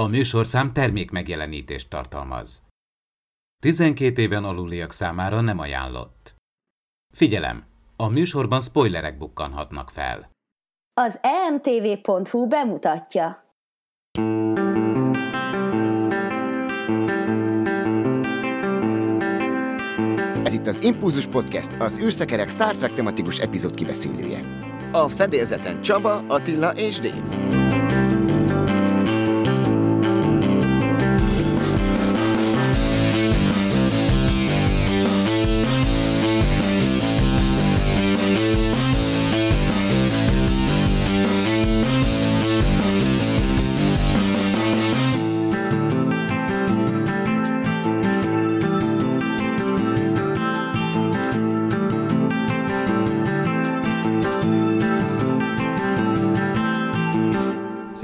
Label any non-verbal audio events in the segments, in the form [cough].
A műsorszám termék megjelenítést tartalmaz. 12 éven aluliak számára nem ajánlott. Figyelem! A műsorban spoilerek bukkanhatnak fel. Az emtv.hu bemutatja. Ez itt az Impulzus Podcast, az űrszekerek Star Trek tematikus epizód kibeszélője. A fedélzeten Csaba, Attila és Dave.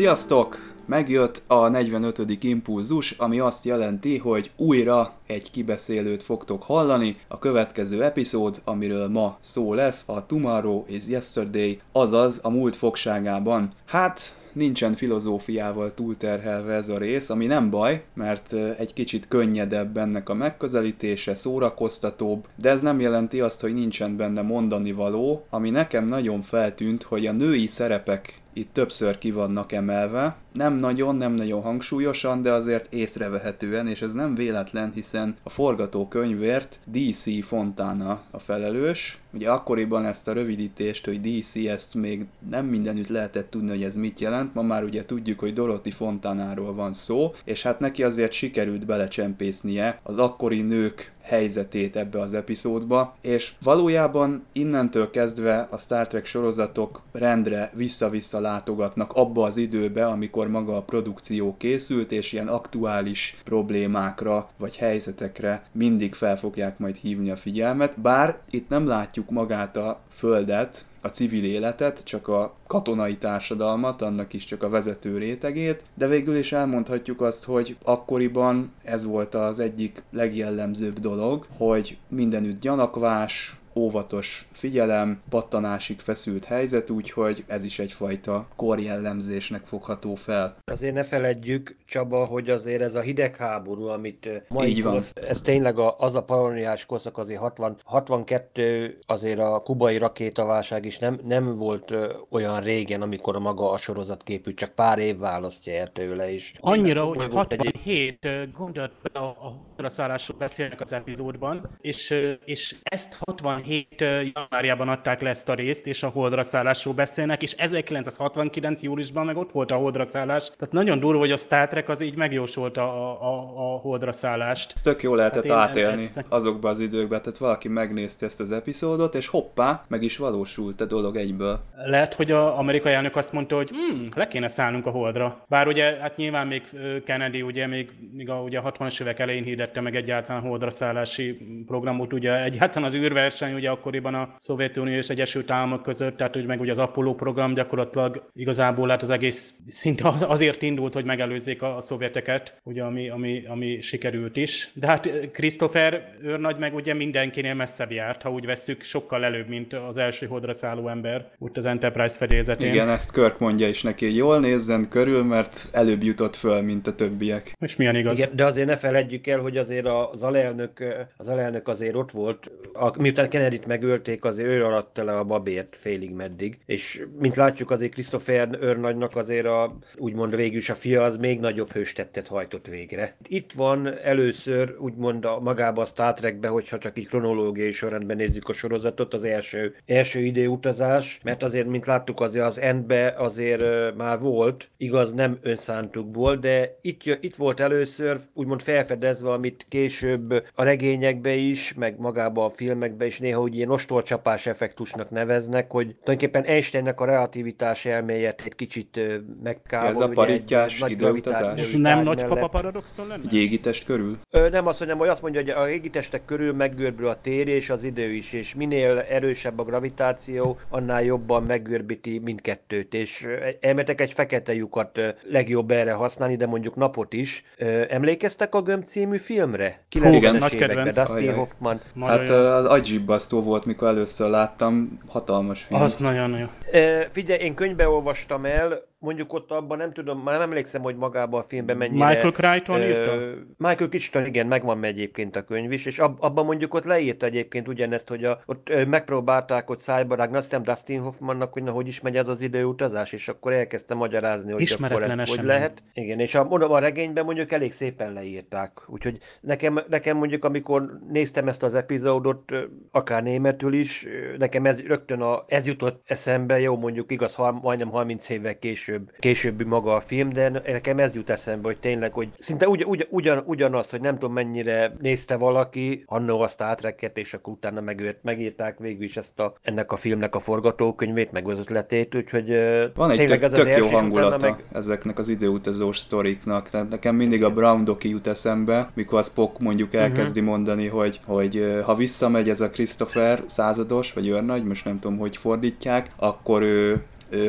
Sziasztok! Megjött a 45. impulzus, ami azt jelenti, hogy újra egy kibeszélőt fogtok hallani. A következő epizód, amiről ma szó lesz, a Tomorrow is Yesterday, azaz a múlt fogságában. Hát, nincsen filozófiával túlterhelve ez a rész, ami nem baj, mert egy kicsit könnyedebb ennek a megközelítése, szórakoztatóbb, de ez nem jelenti azt, hogy nincsen benne mondani való, ami nekem nagyon feltűnt, hogy a női szerepek itt többször ki vannak emelve. Nem nagyon, nem nagyon hangsúlyosan, de azért észrevehetően, és ez nem véletlen, hiszen a forgatókönyvért DC Fontana a felelős. Ugye akkoriban ezt a rövidítést, hogy DC, ezt még nem mindenütt lehetett tudni, hogy ez mit jelent. Ma már ugye tudjuk, hogy Dorothy Fontanáról van szó, és hát neki azért sikerült belecsempésznie az akkori nők helyzetét ebbe az epizódba, és valójában innentől kezdve a Star Trek sorozatok rendre vissza-vissza látogatnak abba az időbe, amikor maga a produkció készült, és ilyen aktuális problémákra vagy helyzetekre mindig fel fogják majd hívni a figyelmet, bár itt nem látjuk magát a Földet, a civil életet, csak a katonai társadalmat, annak is csak a vezető rétegét, de végül is elmondhatjuk azt, hogy akkoriban ez volt az egyik legjellemzőbb dolog, hogy mindenütt gyanakvás, óvatos figyelem, pattanásig feszült helyzet, úgyhogy ez is egyfajta korjellemzésnek fogható fel. Azért ne feledjük, Csaba, hogy azért ez a hidegháború, amit ma Így van. Ez tényleg a, az a paranoiás korszak azért 60, 62 azért a kubai rakétaválság is nem, nem volt ö, olyan régen, amikor maga a sorozat képült, csak pár év választja el tőle is. Annyira, Volt hogy egy- 67 gondolat a, a hodraszállásról beszélnek az epizódban, és, és ezt 67 ö, januárjában adták le ezt a részt, és a holdraszállásról beszélnek, és 1969 júliusban meg ott volt a holdraszállás. Tehát nagyon durva, hogy a Star Trek az így megjósolta a, a, a holdraszállást. Ezt tök jól lehetett Hát átélni ezt- azokban az időkben, tehát valaki megnézte ezt az epizódot, és hoppá, meg is valósult a dolog egyből. Lehet, hogy az amerikai elnök azt mondta, hogy hm, le kéne szállnunk a holdra. Bár ugye, hát nyilván még Kennedy ugye még, még a, ugye a 60-as évek elején hirdette meg egyáltalán a holdra szállási programot, ugye egyáltalán az űrverseny ugye akkoriban a Szovjetunió és Egyesült Államok között, tehát hogy meg ugye az Apollo program gyakorlatilag igazából hát az egész szinte az- azért indult, hogy megelőzzék a, a szovjeteket, ugye ami, ami, ami sikerült is. De hát ö, Christopher őrnagy meg ugye mindenkinél messzebb járt, ha úgy vesszük, sokkal előbb, mint az első holdra szálló ember, ott az Enterprise fedélzetén. Igen, ezt Kirk mondja is neki, jól nézzen körül, mert előbb jutott föl, mint a többiek. És milyen igaz? Igen, de azért ne feledjük el, hogy azért az alelnök, az alelnök azért ott volt, a, miután Kennedy-t megölték, azért ő alatt le a babért félig meddig, és mint látjuk azért Christopher őrnagynak azért a, úgymond végül is a fia az még nagyobb hőstettet hajtott végre. Itt van először úgymond a, magába a Star Trekbe, hogyha csak így kronológiai sorrendben nézzük a sorozatot, az első, első időutazás, mert azért, mint láttuk, azért az Endbe azért már volt, igaz, nem önszántukból, de itt, itt volt először úgymond felfedezve, amit később a regényekbe is, meg magába a filmekbe is néha úgy ilyen ostolcsapás effektusnak neveznek, hogy tulajdonképpen Einsteinnek a relativitás elméletét kicsit ö, megkábol. Ez a egy parittyás időutazás? Ez nem nagy papa paradoxon lenne? Egy égitest körül? Ö, nem azt mondjam, hogy azt mondja, hogy a égitestek körül meggörbül a tér és az idő is, és minél erősebb a gravitáció, annál jobban meggörbíti mindkettőt, és elmetek egy fekete lyukat legjobb erre használni, de mondjuk napot is. Ö, Emlékeztek a Gömb című filmre? 90-es igen, nagy években, kedvenc. Dustin. Hoffman. Hát jó. ö, az agyibbasztó volt, mikor először láttam, hatalmas film. Az nagyon jó. Ö, Figyelj, én könyvbe olvastam el, mondjuk ott abban nem tudom, már nem emlékszem, hogy magában a filmben mennyire... Michael Crichton ö, írta? Michael Crichton, igen, megvan egyébként a könyv is, és ab, abban mondjuk ott leírta egyébként ugyanezt, hogy a, ott ö, megpróbálták ott szájbarágni, azt hiszem Dustin Hoffmannak, hogy na, hogy is megy ez az időutazás, és akkor elkezdte magyarázni, hogy akkor ezt hogy lehet. Igen, és a, mondom, a regényben mondjuk elég szépen leírták. Úgyhogy nekem, nekem mondjuk, amikor néztem ezt az epizódot, akár németül is, nekem ez rögtön a, ez jutott eszembe, jó mondjuk igaz, har, majdnem 30 évvel később, későbbi maga a film, de nekem ez jut eszembe, hogy tényleg, hogy szinte ugy, ugy, ugyan, ugyanaz, hogy nem tudom mennyire nézte valaki annó a Star Trek-et, és akkor utána megőrt, megírták végül is ezt a, ennek a filmnek a forgatókönyvét, meg az ötletét, úgyhogy Van egy tényleg tök, ez az tök jó és utána hangulata meg- ezeknek az időutazós sztoriknak. Tehát nekem mindig a Brown doki jut eszembe, mikor a Spock mondjuk Mhm. elkezdi mondani, hogy, hogy ha visszamegy ez a Christopher százados, vagy őrnagy, most nem tudom, hogy fordítják, akkor ő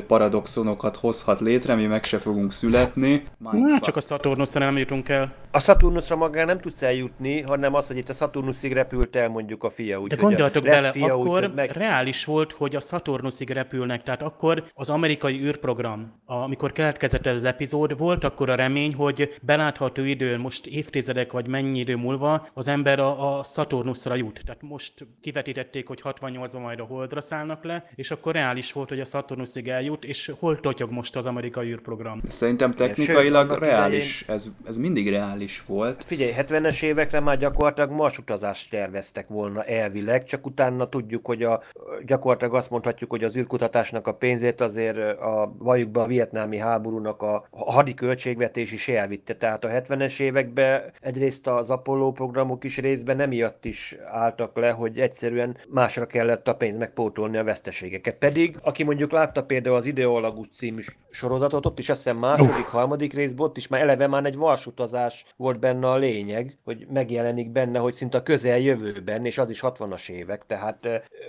paradoxonokat hozhat létre, mi meg se fogunk születni. Na, csak a Saturnusra nem jutunk el. A Saturnusra magán nem tudsz eljutni, hanem az, hogy itt a Saturnusig repült el mondjuk a fia. Úgy, De Rex bele, fia, úgy, akkor hogy meg... reális volt, hogy a Saturnusig repülnek, tehát akkor az amerikai űrprogram, amikor keletkezett ez az epizód, volt akkor a remény, hogy belátható időn, most évtizedek vagy mennyi idő múlva az ember a, a Saturnusra jut. Tehát most kivetítették, hogy 68-ban majd a Holdra szállnak le, és akkor reális volt, hogy a Saturnusig eljut, és hol totyog most az amerikai űrprogram. Szerintem sőt, technikailag annak reális, ez, ez mindig reális volt. Figyelj, 70-es évekre már gyakorlatilag marsutazást terveztek volna elvileg, csak utána tudjuk, hogy a, gyakorlatilag azt mondhatjuk, hogy az űrkutatásnak a pénzét azért a valljuk be a vietnámi háborúnak a, hadi költségvetés is elvitte. Tehát a 70-es években egyrészt az Apollo programok is részben emiatt is álltak le, hogy egyszerűen másra kellett a pénzt megpótolni a veszteségeket. Pedig, aki mondjuk látta például az Ideolagú című sorozatot, ott is hiszem második, harmadik részben, ott is már eleve már egy varsutazás volt benne a lényeg, hogy megjelenik benne, hogy szinte a közeljövőben, és az is 60-as évek, tehát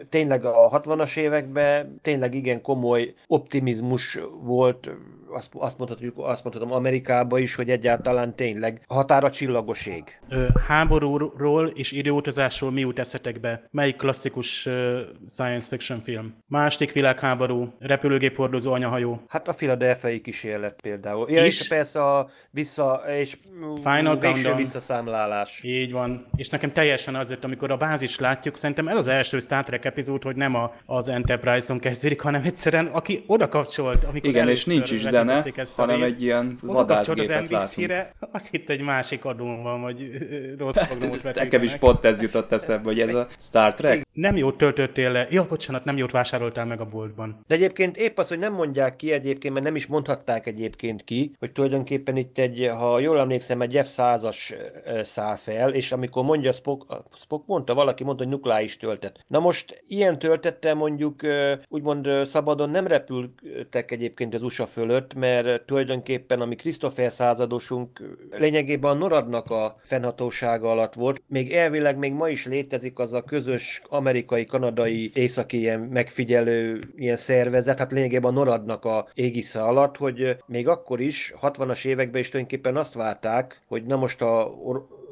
tényleg a 60-as években tényleg igen komoly optimizmus volt, azt, azt, mondhatjuk, azt mondhatom Amerikában is, hogy egyáltalán tényleg határa csillagos ég. Ö, háborúról és időutazásról mi jut eszetekbe? Melyik klasszikus ö, science fiction film? Második világháború, repülőgép hordozó anyahajó. Hát a Philadelphia kísérlet például. Ja, és, És- persze a vissza, és Final végső Countdown. visszaszámlálás. Így van. És nekem teljesen azért, amikor a bázis látjuk, szerintem ez az első Star Trek epizód, hogy nem a, az Enterprise-on kezdődik, hanem egyszerűen aki oda kapcsolt, amikor Igen, és nincs is zene, hanem részt, egy ilyen az vadászgépet látunk. NBC-re, azt hitt egy másik adón van, vagy rossz [laughs] programot Nekem is pont ez jutott eszembe, hogy ez a Star Trek. Nem jót töltöttél le. Ja, bocsánat, nem jót vásároltál meg a boltban. De egyébként épp az, hogy nem mondják ki egyébként, mert nem is mondhatták egyébként ki, hogy tulajdonképpen itt egy, ha jól emlékszem, egy F-100-as ö, száll fel, és amikor mondja Spock, Spock mondta, valaki mondta, hogy nukleáris töltet. Na most ilyen töltettel mondjuk úgymond szabadon nem repültek egyébként az USA fölött, mert tulajdonképpen ami Christopher századosunk lényegében a NORAD-nak a fennhatósága alatt volt. Még elvileg még ma is létezik az a közös amerikai-kanadai északi ilyen megfigyelő ilyen szervezet, hát lényegében a NORAD-nak a égisze alatt, hogy még akkor is, 60-as években is tulajdonképpen azt várták, hogy na most a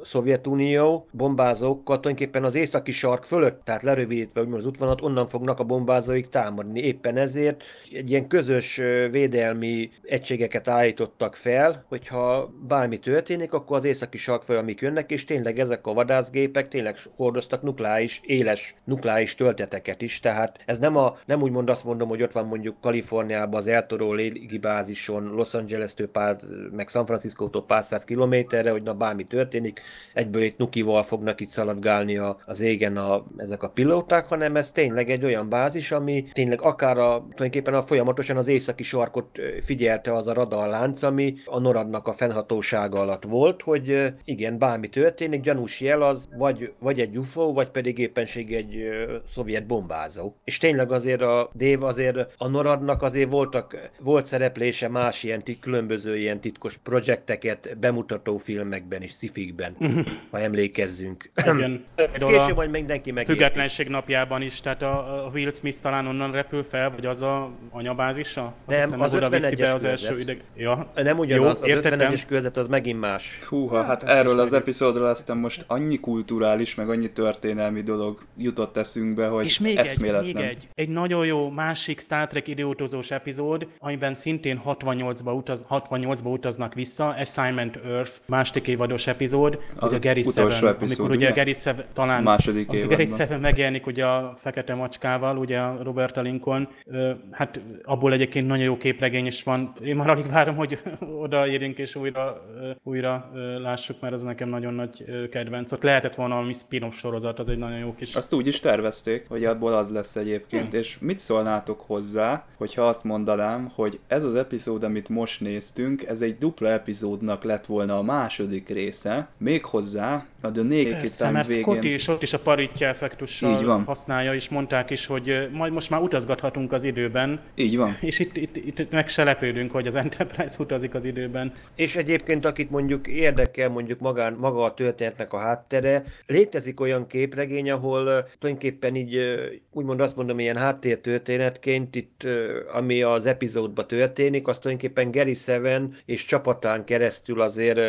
Szovjetunió bombázókkal tulajdonképpen az északi sark fölött, tehát lerövidítve úgymond az útvonalat, onnan fognak a bombázóik támadni. Éppen ezért egy ilyen közös védelmi egységeket állítottak fel, hogyha bármi történik, akkor az északi sark fel, amik jönnek, és tényleg ezek a vadászgépek tényleg hordoztak nukleáris, éles nukleáris tölteteket is, tehát ez nem, a, nem úgy mond azt mondom, hogy ott van mondjuk Kaliforniában az El Toro légibázison, Los Angeles-től pár, meg San Francisco-tól pár száz kilométerre, hogy na bármi történik, egyből itt nukival fognak itt szaladgálni a, az égen a, ezek a pilóták, hanem ez tényleg egy olyan bázis, ami tényleg akár a, tulajdonképpen a folyamatosan az északi sarkot figyelte az a radarlánc, ami a noradnak a fennhatósága alatt volt, hogy igen, bármi történik, gyanús jel az vagy, vagy egy UFO, vagy pedig éppenség egy ö, szovjet bombázó. És tényleg azért a Dév azért a noradnak azért voltak, volt szereplése más ilyen különböző ilyen titkos projekteket bemutató filmekben és szifikben. Ha emlékezzünk. Igen. Ez később majd mindenki meg. Függetlenség napjában is, tehát a, a Will Smith talán onnan repül fel, vagy az a anyabázisa? Azt Nem, hiszem, az oda viszi 51-es be az első ideg... Ja. Nem ugyanaz, Jó, az értettem. 51-es körzet az megint más. Húha, hát erről az epizódról aztán most annyi kulturális, meg annyi történelmi dolog jutott eszünkbe, hogy És még egy, eszméletlen. még egy, egy nagyon jó másik Star Trek időutazós epizód, amiben szintén 68-ba, utaz, 68-ba utaznak vissza, Assignment Earth, második évados epizód, Az ugye Gary utolsó Seven, amikor ugye ugye? Gary Seven, talán Második amikor Gary. Seven megjelenik ugye a fekete macskával, ugye a Roberta Lincoln, hát abból egyébként nagyon jó képregény is van. Én már alig várom, hogy [laughs] odaérjünk és újra, újra lássuk, mert ez nekem nagyon nagy kedvenc. Ott lehetett volna valami spin-off sorozat, az egy nagyon jó kis... Azt úgy is tervezték, hogy abból az lesz egyébként, Hm. és mit szólnátok hozzá, hogyha azt mondanám, hogy ez az epizód, amit most néztünk, ez egy dupla epizódnak lett volna a második része, még hozzá a The Naked Persze, Time mert Scotty végén. is ott is a paritja effektussal Így van. használja, és mondták is, hogy majd most már utazgathatunk az időben, Így van. és itt, itt, itt meg se lepődünk, hogy az Enterprise utazik az időben. És egyébként, akit mondjuk érdekel mondjuk magán, maga a történetnek a háttere, létezik olyan képregény, ahol tulajdonképpen így úgymond azt mondom, ilyen háttértörténetként itt, ami az epizódban történik, azt tulajdonképpen Gary Seven és csapatán keresztül azért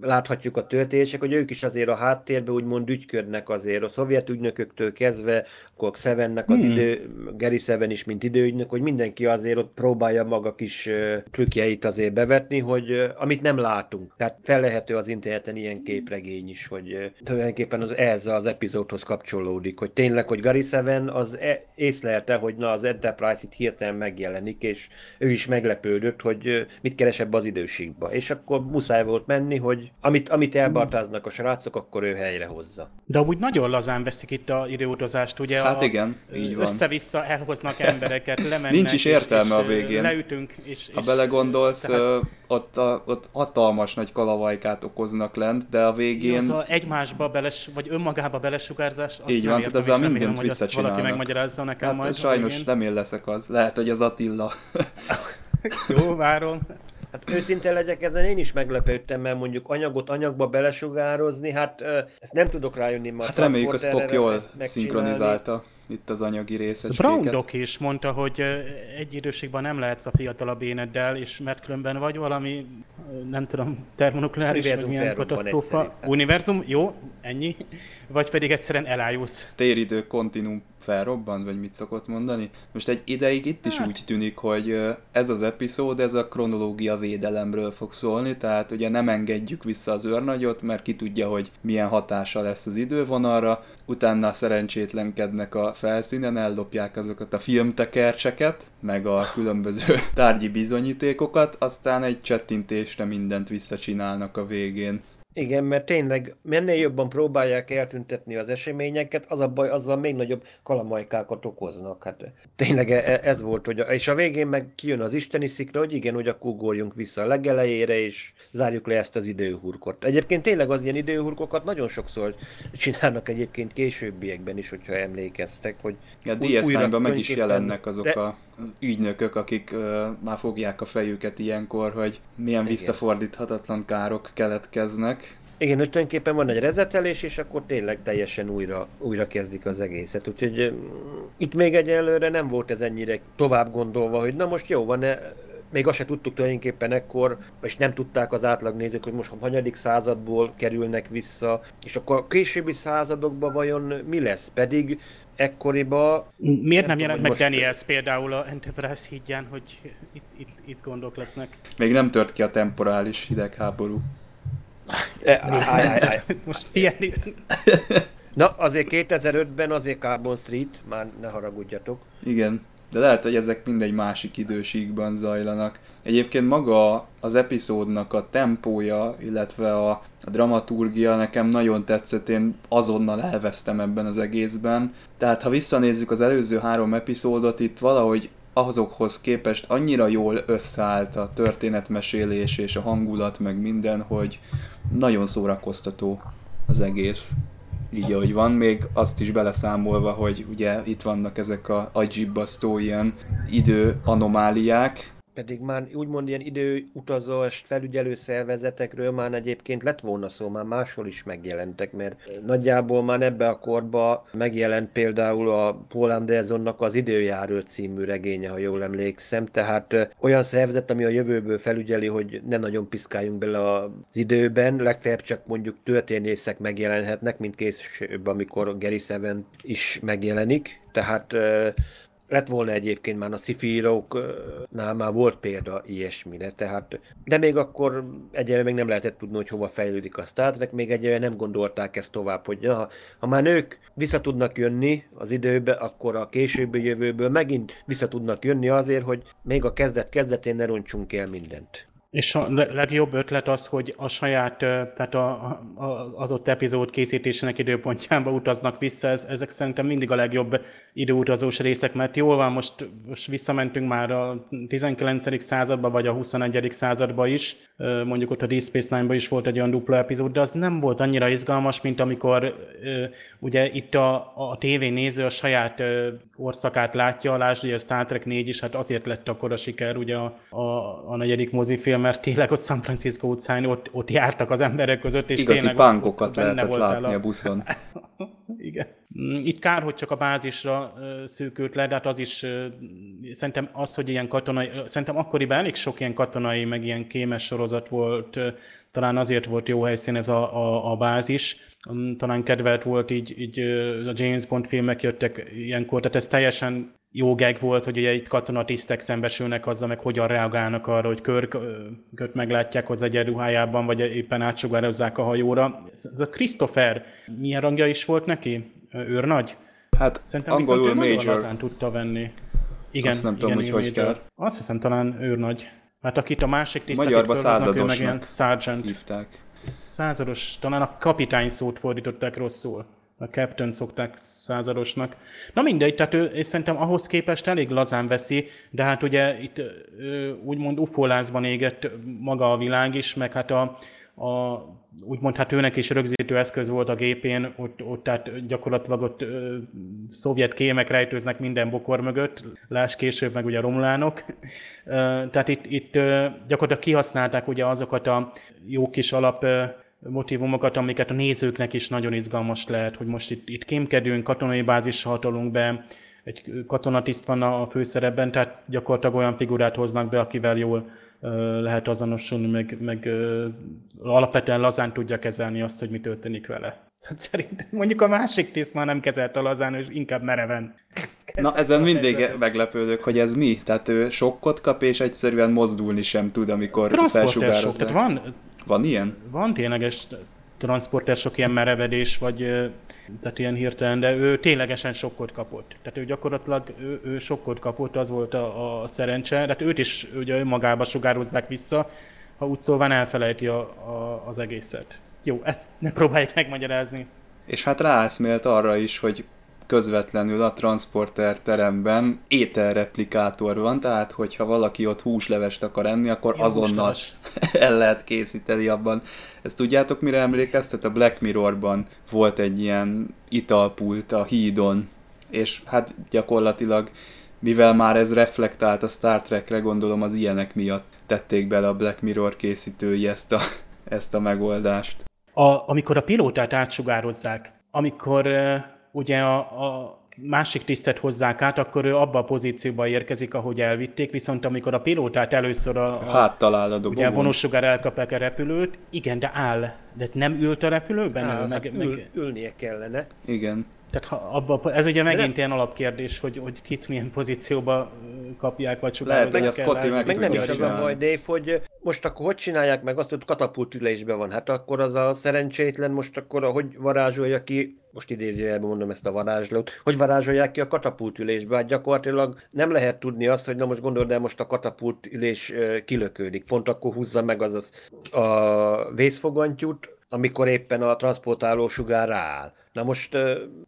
láthatjuk a történések, hogy ők is azért a háttérbe úgymond ügyködnek azért a szovjet ügynököktől kezdve, akkor Sevennek az Hmm. idő, Gary Seven is, mint időügynök, hogy mindenki azért ott próbálja maga kis trükkjeit azért bevetni, hogy amit nem látunk. Tehát fellehető az interneten ilyen képregény is, hogy tulajdonképpen az ehhez az epizódhoz kapcsolódik, hogy tényleg, hogy Gary Seven az e- észlelte, hogy na az Enterprise itt hirtelen megjelenik, és ő is meglepődött, hogy mit keres ebbe az időségbe. És akkor muszáj volt menni, hogy amit, amit elbartáznak a srácok, akkor ő helyre hozza. De amúgy nagyon lazán veszik itt a időutazást, ugye? Hát a, igen, így van. Össze-vissza elhoznak embereket, [laughs] lemennek. Nincs is értelme és, a végén. Leütünk, és, Ha és belegondolsz, tehát- ott, a, ott hatalmas nagy kalavajkát okoznak lent, de a Jó, végén szóval egymásba beles, vagy önmagába belesugárzás, azt Így nem van, értem, tehát ezzel remélem, mindent hogy azt valaki visszacsinálnak. megmagyarázza nekem hát majd. a sajnos nem én leszek az. Lehet, hogy az Attila. Jó, várom. Hát őszinte legyek, ezen én is meglepődtem, mert mondjuk anyagot anyagba belesugározni, hát ezt nem tudok rájönni, mert Hát reméljük, hogy Spock jól szinkronizálta itt az anyagi Brown részecskéket. Doc is mondta, hogy egy időségben nem lehetsz a fiatalabb éneddel, és mert különben vagy valami, nem tudom, termonukleáris, vagy milyen katasztrófa. Univerzum, jó, ennyi. Vagy pedig egyszerűen elájulsz. Téridő kontinum felrobban, vagy mit szokott mondani? Most egy ideig itt is úgy tűnik, hogy ez az epizód, ez a kronológia védelemről fog szólni, tehát ugye nem engedjük vissza az őrnagyot, mert ki tudja, hogy milyen hatása lesz az idővonalra, utána szerencsétlenkednek a felszínen, ellopják azokat a filmtekercseket, meg a különböző tárgyi bizonyítékokat, aztán egy csettintésre mindent visszacsinálnak a végén. Igen, mert tényleg minél jobban próbálják eltüntetni az eseményeket, az a baj, azzal még nagyobb kalamajkákat okoznak. Hát tényleg e- e- ez volt, hogy a, és a végén meg kijön az isteni szikra, hogy igen, hogy akkor ugorjunk vissza a legelejére, és zárjuk le ezt az időhurkot. Egyébként tényleg az ilyen időhurkokat nagyon sokszor csinálnak egyébként későbbiekben is, hogyha emlékeztek, hogy Ja, DS9-ben meg is jelennek azok de- a ügynökök, akik uh, már fogják a fejüket ilyenkor, hogy milyen visszafordíthatatlan károk keletkeznek. Igen, hogy tulajdonképpen van egy rezetelés, és akkor tényleg teljesen újra, újra kezdik az egészet. Úgyhogy itt még egyelőre nem volt ez ennyire tovább gondolva, hogy na most jó van, -e, még azt se tudtuk tulajdonképpen ekkor, és nem tudták az átlagnézők, hogy most a hanyadik századból kerülnek vissza, és akkor a későbbi századokban vajon mi lesz? Pedig ekkoriba Miért Nem nem jelent meg most- Daniels például a Enterprise hídján, hogy itt, itt, itt gondok lesznek? Még nem tört ki a temporális hidegháború. Áj, áj, áj. Most ilyen... Na, azért 2005-ben azért Carbon Street, már ne haragudjatok. Igen, de lehet, hogy ezek mindegy másik idősíkban zajlanak. Egyébként maga az epizódnak a tempója, illetve a, a dramaturgia nekem nagyon tetszett, én azonnal elvesztem ebben az egészben. Tehát ha visszanézzük az előző három epizódot, itt valahogy azokhoz képest annyira jól összeállt a történetmesélés és a hangulat meg minden, hogy nagyon szórakoztató az egész így ahogy van, még azt is beleszámolva, hogy ugye itt vannak ezek a agyzsibbasztó ilyen idő anomáliák, pedig már úgymond ilyen időutazást felügyelő szervezetekről már egyébként lett volna szó, már máshol is megjelentek, mert nagyjából már ebbe a korba megjelent például a Paul Andersonnak az Időjáró című regénye, ha jól emlékszem, tehát olyan szervezet, ami a jövőből felügyeli, hogy ne nagyon piszkáljunk bele az időben, legfeljebb csak mondjuk történészek megjelenhetnek, mint később, amikor Gary Seven is megjelenik, tehát lett volna egyébként már a szifíróknál már volt példa ilyesmire, tehát, de még akkor egyelőre még nem lehetett tudni, hogy hova fejlődik a Star Trek, még egyelőre nem gondolták ezt tovább, hogy ha, ha már nők vissza tudnak jönni az időbe, akkor a későbbi jövőből megint vissza tudnak jönni azért, hogy még a kezdet kezdetén ne roncsunk el mindent. És a legjobb ötlet az, hogy a saját, tehát a, a, adott epizód készítésének időpontjába utaznak vissza, ez, ezek szerintem mindig a legjobb időutazós részek, mert jól van, most, most visszamentünk már a 19. századba, vagy a 21. századba is, mondjuk ott a Deep Space Nine-ba is volt egy olyan dupla epizód, de az nem volt annyira izgalmas, mint amikor ugye itt a, a néző a saját orszakát látja, lásd, hogy a Star Trek 4 is, hát azért lett akkor a siker, ugye a, a, a negyedik mozifilm, mert tényleg ott San Francisco utcán ott, ott jártak az emberek között, és Igazi tényleg bankokat lehetett látni a, a buszon. [laughs] Igen. Mm, itt kár, hogy csak a bázisra szűkült le, de hát az is, szerintem az, hogy ilyen katonai, szerintem akkoriban elég sok ilyen katonai, meg ilyen kémes sorozat volt, talán azért volt jó helyszín ez a, a, a bázis, mm, talán kedvelt volt így, így a James Bond filmek jöttek ilyenkor, tehát ez teljesen jó geg volt, hogy ugye itt katonatisztek szembesülnek azzal, meg hogyan reagálnak arra, hogy Körk, Körk meglátják az egyenruhájában, vagy éppen átsugározzák a hajóra. Ez a Christopher, milyen rangja is volt neki? Őrnagy? Hát Szerintem angolul major. lazán tudta venni. Igen, Azt nem igen, tudom, hogy hogy kell. Azt hiszem talán őrnagy. Hát akit a másik tisztek Magyarba ő meg századosnak ilyen sergeant. hívták. Százados, talán a kapitány szót fordították rosszul. A captain szokták századosnak. Na mindegy, tehát ő, és szerintem ahhoz képest elég lazán veszi, de hát ugye itt úgymond ufólázban égett maga a világ is, meg hát a, a úgymond hát őnek is rögzítő eszköz volt a gépén, ott, ott tehát gyakorlatilag ott ö, szovjet kémek rejtőznek minden bokor mögött, láss később meg ugye a romulánok. Ö, tehát itt, itt ö, gyakorlatilag kihasználták ugye azokat a jó kis alap ö, motivumokat, amiket a nézőknek is nagyon izgalmas lehet, hogy most itt, itt kémkedünk, katonai bázisra hatolunk be, egy katonatiszt van a főszerepben, tehát gyakorlatilag olyan figurát hoznak be, akivel jól ö, lehet azonosulni, meg, meg ö, alapvetően lazán tudja kezelni azt, hogy mi történik vele. Tehát szerintem mondjuk a másik tiszt már nem kezelte lazán, és inkább mereven. [laughs] Na ezen mindig meglepődök, hogy ez mi? Tehát ő sokkot kap, és egyszerűen mozdulni sem tud, amikor felsugározzák. tehát van, Van ilyen? van tényleges transporter sok ilyen merevedés, vagy tehát ilyen hirtelen, de ő ténylegesen sokkot kapott. Tehát ő gyakorlatilag ő, ő sokkot kapott, az volt a, a szerencse. Tehát őt is ugye önmagába sugározzák vissza, ha úgy szóval elfelejti a, a, az egészet. Jó, ezt ne próbáljuk megmagyarázni. És hát ráeszmélt arra is, hogy közvetlenül a transporter teremben ételreplikátor van, tehát hogyha valaki ott húslevest akar enni, akkor Ja, azonnal húsleves. [laughs] el lehet készíteni abban. Ezt tudjátok, mire emlékeztet? A Black Mirrorban volt egy ilyen italpult a hídon, és hát gyakorlatilag, mivel már ez reflektált a Star Trekre, gondolom az ilyenek miatt tették bele a Black Mirror készítői ezt a, ezt a megoldást. A, amikor a pilótát átsugározzák, amikor uh, ugye a, a másik tisztet hozzák át, akkor ő abba a pozícióba érkezik, ahogy elvitték, viszont amikor a pilótát először a, a Hát talál a ugye a dobogón. vonussugár elkapják a repülőt, igen, de áll. De nem ült a repülőben? Á, ő, meg, hát meg, ül, ülnie kellene. Igen. tehát ha abba, ez ugye megint nem- ilyen alapkérdés, hogy, hogy kit milyen pozícióba kapják, vagy Lehet, sugározzák hogy a Scotty meg Meg nem is az a baj, Dave, hogy most akkor hogy csinálják meg azt, hogy katapultülésben van? Hát akkor az a szerencsétlen most akkor, hogy varázsolja ki, most idézőjelben mondom ezt a varázslót, hogy varázsolják ki a katapultülésbe? Hát gyakorlatilag nem lehet tudni azt, hogy na most gondold el, most a katapultülés ö, kilökődik. Pont akkor húzza meg az, az a vészfogantyút, amikor éppen a transportáló sugár rááll. Na most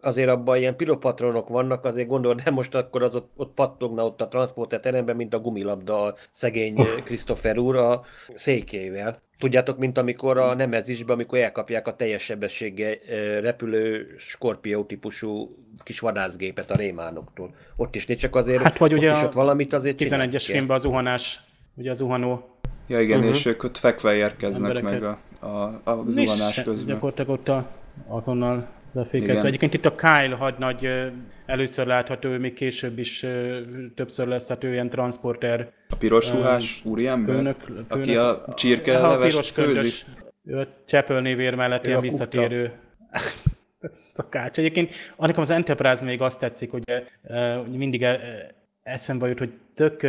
azért abban ilyen piropatronok vannak, azért gondolod, de most akkor az ott, ott pattogna ott a transporter teremben, mint a gumilabda a szegény Christopher úr a székével. Tudjátok, mint amikor a Nemezisbe, amikor elkapják a teljes sebességgel repülő Scorpio típusú kis vadászgépet a rémánoktól. Ott is, csak azért, Hát vagy ott ugye is ott valamit azért csinálni 11-es kell. filmben a zuhanás ugye a zuhanó Ja igen, uh-huh. és ők ott fekve érkeznek meg a, a, a zuhanás közben. Gyakorlatilag ott a, azonnal lefékezve. Egyébként itt a Kyle hadnagy először látható, még később is többször lesz, hát ő ilyen transporter. A piros ruhás um, úriember? Főnök, főnök, aki a csirke a, a piros köndös, ő a Chapel névér mellett ilyen visszatérő. [laughs] szakács. Egyébként annak az Enterprise még azt tetszik, hogy uh, mindig eszembe jut, hogy tök,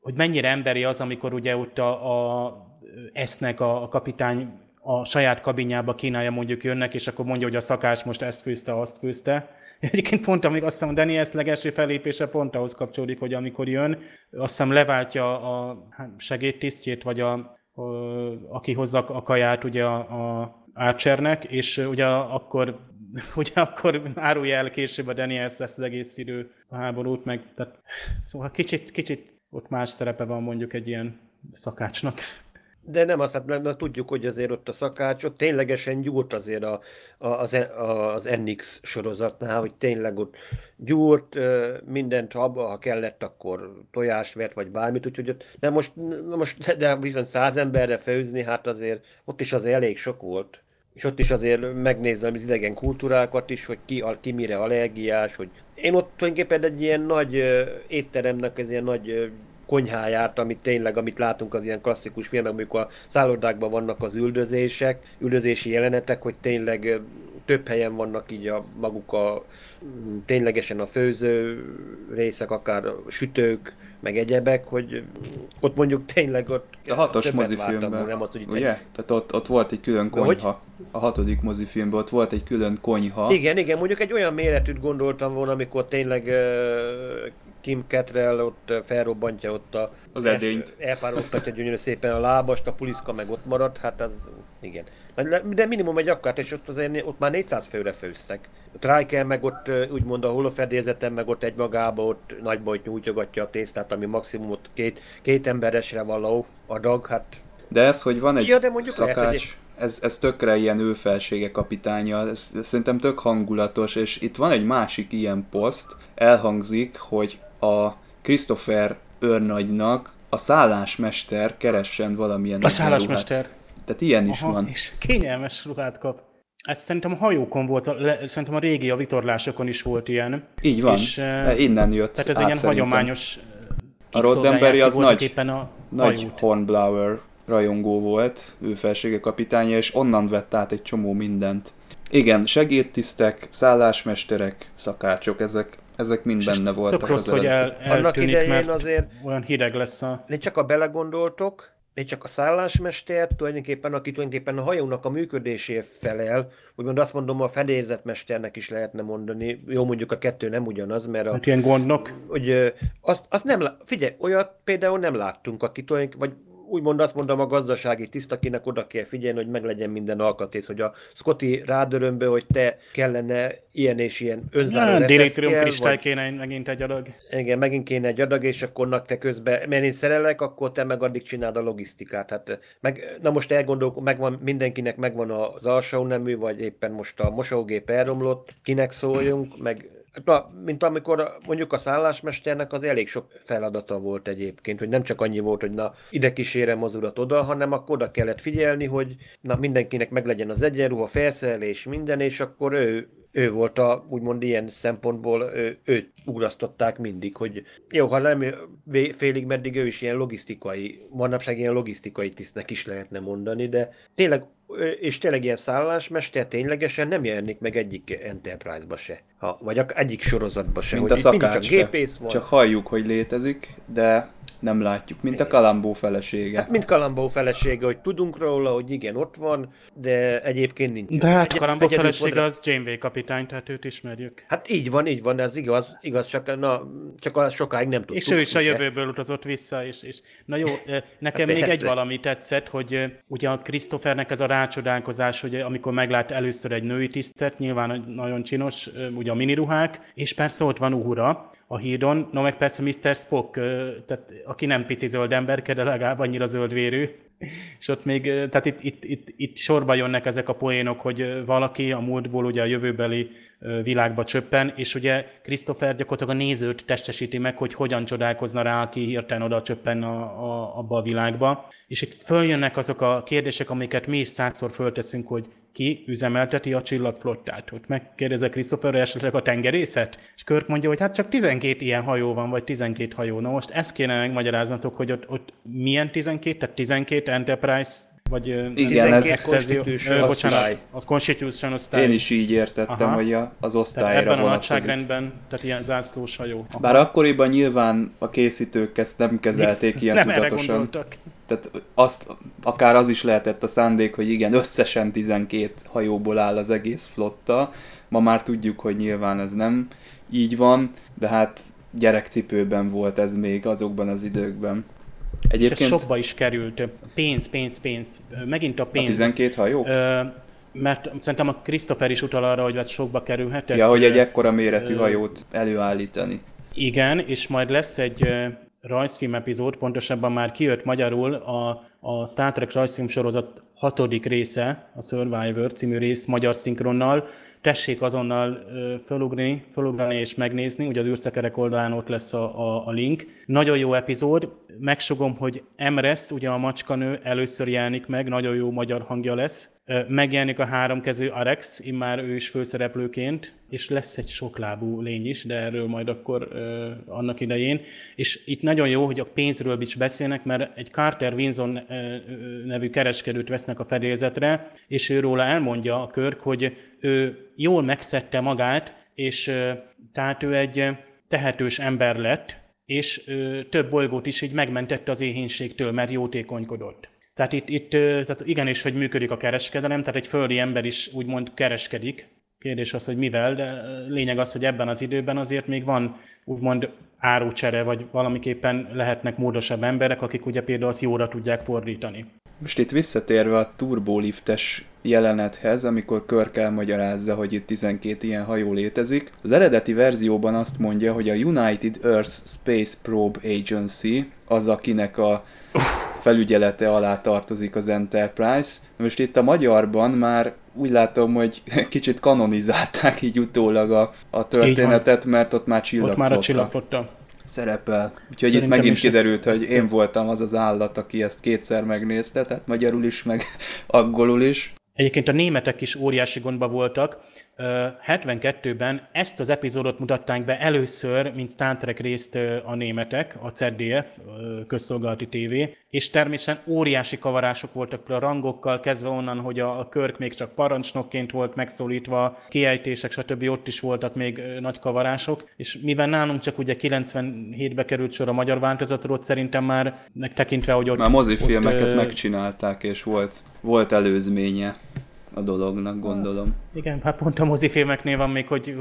hogy mennyire emberi az, amikor ugye ott a, a esznek a, a kapitány a saját kabinjába kínálja, mondjuk jönnek, és akkor mondja, hogy a szakács most ezt főzte, azt főzte. [laughs] Egyébként pont, amíg azt hiszem, Daniels legelső felépése pont ahhoz kapcsolódik, hogy amikor jön, azt hiszem leváltja a hát, segédtisztjét, vagy a, a, aki hozza a kaját ugye a, a Archernek, és ugye akkor [laughs] ugye akkor árulja el később a Daniels lesz az egész idő a háborút, meg tehát, szóval kicsit, kicsit ott más szerepe van mondjuk egy ilyen szakácsnak. De nem azt, hát na, tudjuk, hogy azért ott a szakács, ott ténylegesen gyúrt azért a, a, az, az NX sorozatnál, hogy tényleg ott gyúrt, mindent, ha, ha kellett, akkor tojást vert, vagy bármit, úgyhogy ott, de most, most de viszont száz emberre főzni, hát azért ott is az elég sok volt. És ott is azért megnézem az idegen kultúrákat is, hogy ki, ki mire allergiás, hogy én ott tulajdonképpen egy ilyen nagy étteremnek, ez ilyen nagy konyháját, amit tényleg, amit látunk az ilyen klasszikus filmek, amikor a szállodákban vannak az üldözések, üldözési jelenetek, hogy tényleg több helyen vannak így a maguk a ténylegesen a főző részek, akár a sütők, meg egyebek, hogy ott mondjuk tényleg ott a hatos mozifilmben, nem ott, hogy ugye? Egy... Tehát ott, ott volt egy külön konyha. A hatodik mozifilmben ott volt egy külön konyha. Igen, igen, mondjuk egy olyan méretűt gondoltam volna, amikor tényleg uh, Kim Cattrall ott felrobbantja ott a... Az edényt. Elpároltatja gyönyörű szépen a lábast, a puliszka meg ott maradt, hát az igen. De minimum egy akkát, és ott, azért, ott már 400 főre főztek. Ott Riker meg ott úgymond a holofedélzeten, meg ott egy magába ott nagyba nyújtogatja a tésztát, ami maximum ott két, két emberesre való adag, hát... De ez, hogy van egy ja, de mondjuk szakács, lehet, ez, ez tökre ilyen őfelsége kapitánya, ez, ez szerintem tök hangulatos, és itt van egy másik ilyen poszt, elhangzik, hogy a Christopher őrnagynak a szállásmester keressen valamilyen A szállásmester. Tehát ilyen is Aha, van. És kényelmes ruhát kap. Ez szerintem a hajókon volt, le, szerintem a régi a vitorlásokon is volt ilyen. Így van, és, uh, innen jött Tehát ez egy ilyen hagyományos A Roddenberry az nagy, a nagy Hornblower rajongó volt, ő felsége kapitánya, és onnan vett át egy csomó mindent. Igen, segédtisztek, szállásmesterek, szakácsok, ezek, ezek mind benne voltak rossz, az hogy el, Annak idején mert azért olyan hideg lesz a... Én csak a belegondoltok, én csak a szállásmester, tulajdonképpen, aki tulajdonképpen a hajónak a működésé felel, úgymond azt mondom, a fedélzetmesternek is lehetne mondani, jó mondjuk a kettő nem ugyanaz, mert a... Hát ilyen gondnok. Hogy azt, azt nem, figyelj, olyat például nem láttunk, aki tulajdonképpen, vagy úgymond azt mondom a gazdasági tiszt, akinek oda kell figyelni, hogy meglegyen minden alkatész, hogy a Scotty rádörömbő, hogy te kellene ilyen és ilyen önzáró ja, Diritrium kristály vagy... kéne megint egy adag. Igen, megint kéne egy adag, és akkor te közben, mert én szerelek, akkor te meg addig csináld a logisztikát. Hát, meg, na most elgondolok, megvan, mindenkinek megvan az alsó nemű, vagy éppen most a mosógép elromlott, kinek szóljunk, meg Na, mint amikor mondjuk a szállásmesternek az elég sok feladata volt egyébként, hogy nem csak annyi volt, hogy na ide kísérem az urat oda, hanem akkor oda kellett figyelni, hogy na mindenkinek meglegyen az egyenruha, felszerelés, minden, és akkor ő ő volt a, úgymond ilyen szempontból, ő, őt ugrasztották mindig, hogy jó, ha nem félig meddig ő is ilyen logisztikai, manapság ilyen logisztikai tisztnek is lehetne mondani, de tényleg, és tényleg ilyen szállásmester ténylegesen nem jelenik meg egyik Enterprise-ba se, ha, vagy egyik sorozatba se. Mint a szakács, csak gépész van. Csak halljuk, hogy létezik, de nem látjuk, mint a Kalambó felesége. Hát, mint Kalambó felesége, hogy tudunk róla, hogy igen, ott van, de egyébként nincs. De hát Kalambó felesége az Janeway kapitány, tehát őt ismerjük. Hát így van, így van, ez igaz, igaz csak, na, csak az sokáig nem tudtuk. És ő is a jövőből utazott vissza, és, és na jó, nekem hát még egy valami tetszett, hogy ugye a Christophernek ez a rácsodálkozás, hogy amikor meglát először egy női tisztet, nyilván nagyon csinos, ugye a miniruhák, és persze ott van Uhura, a hídon, no meg persze Mr. Spock, tehát aki nem pici zöld ember, de legalább annyira zöldvérű, és ott még, tehát itt, itt, itt, itt sorba jönnek ezek a poénok, hogy valaki a múltból ugye a jövőbeli világba csöppen, és ugye Christopher gyakorlatilag a nézőt testesíti meg, hogy hogyan csodálkozna rá, aki hirtelen oda csöppen a, a, abba a világba. És itt följönnek azok a kérdések, amiket mi is százszor fölteszünk, hogy ki üzemelteti a csillagflottát. Ott megkérdezek Christopher esetleg a tengerészet, és Körk mondja, hogy hát csak 12 ilyen hajó van, vagy 12 hajó. Na most ezt kéne megmagyaráznatok, hogy ott, ott milyen 12, tehát 12 Enterprise vagy Igen, ez Constitution, bocsánat, az Constitution osztály. Én is így értettem, Aha. hogy az osztályra tehát ebben a nagyságrendben, tehát ilyen zászlós hajó. Aha. Bár akkoriban nyilván a készítők ezt nem kezelték ilyen nem tudatosan. Tehát azt, akár az is lehetett a szándék, hogy igen, összesen 12 hajóból áll az egész flotta. Ma már tudjuk, hogy nyilván ez nem így van, de hát gyerekcipőben volt ez még azokban az időkben. Egyébként... És ez sokba is került. Pénz, pénz, pénz. Megint a pénz. A 12 hajó? Ö, mert szerintem a Christopher is utal arra, hogy ez sokba kerülhet. Ja, hogy egy ekkora méretű hajót előállítani. Igen, és majd lesz egy rajzfilm epizód, pontosabban már kijött magyarul a, a Star Trek rajzfilm sorozat hatodik része, a Survivor című rész magyar szinkronnal. Tessék azonnal felugrani, felugrani és megnézni, ugye az űrszekerek oldalán ott lesz a, a, a link. Nagyon jó epizód, megsugom, hogy Emresz, ugye a macskanő először jelenik meg, nagyon jó magyar hangja lesz. Megjelenik a háromkező Arex, immár ő is főszereplőként, és lesz egy soklábú lény is, de erről majd akkor uh, annak idején. És itt nagyon jó, hogy a pénzről is beszélnek, mert egy Carter Winson nevű kereskedőt vesznek a fedélzetre, és ő róla elmondja a Körk, hogy ő jól megszedte magát, és tehát ő egy tehetős ember lett, és több bolygót is így megmentette az éhénységtől, mert jótékonykodott. Tehát itt, itt tehát igenis, hogy működik a kereskedelem, tehát egy földi ember is úgymond kereskedik. Kérdés az, hogy mivel, de lényeg az, hogy ebben az időben azért még van úgymond árucsere, vagy valamiképpen lehetnek módosabb emberek, akik ugye például azt jóra tudják fordítani. Most itt visszatérve a turboliftes jelenethez, amikor Körk elmagyarázza, hogy itt 12 ilyen hajó létezik. Az eredeti verzióban azt mondja, hogy a United Earth Space Probe Agency az, akinek a felügyelete alá tartozik az Enterprise. Most itt a magyarban már úgy látom, hogy [laughs] kicsit kanonizálták így utólag a, a történetet, mert ott már csillagflotta. Ott már a csillagflotta szerepel. Úgyhogy Szerintem itt megint kiderült, ezt, hogy ezt én voltam az az állat, aki ezt kétszer megnézte, tehát magyarul is, meg [laughs] angolul is. Egyébként a németek is óriási gondba voltak. 72-ben ezt az epizódot mutatták be először, mint Star Trek részt a németek, a ZDF, közszolgálati tévé, és természetesen óriási kavarások voltak a rangokkal, kezdve onnan, hogy a Körk még csak parancsnokként volt megszólítva, kiejtések, stb. ott is voltak még nagy kavarások, és mivel nálunk csak ugye 97-be került sor a magyar változatról, szerintem már megtekintve, hogy ott... Már mozifilmeket ott, megcsinálták, és volt, volt előzménye a dolognak, gondolom. Hát, igen, hát pont a mozifilmeknél van még, hogy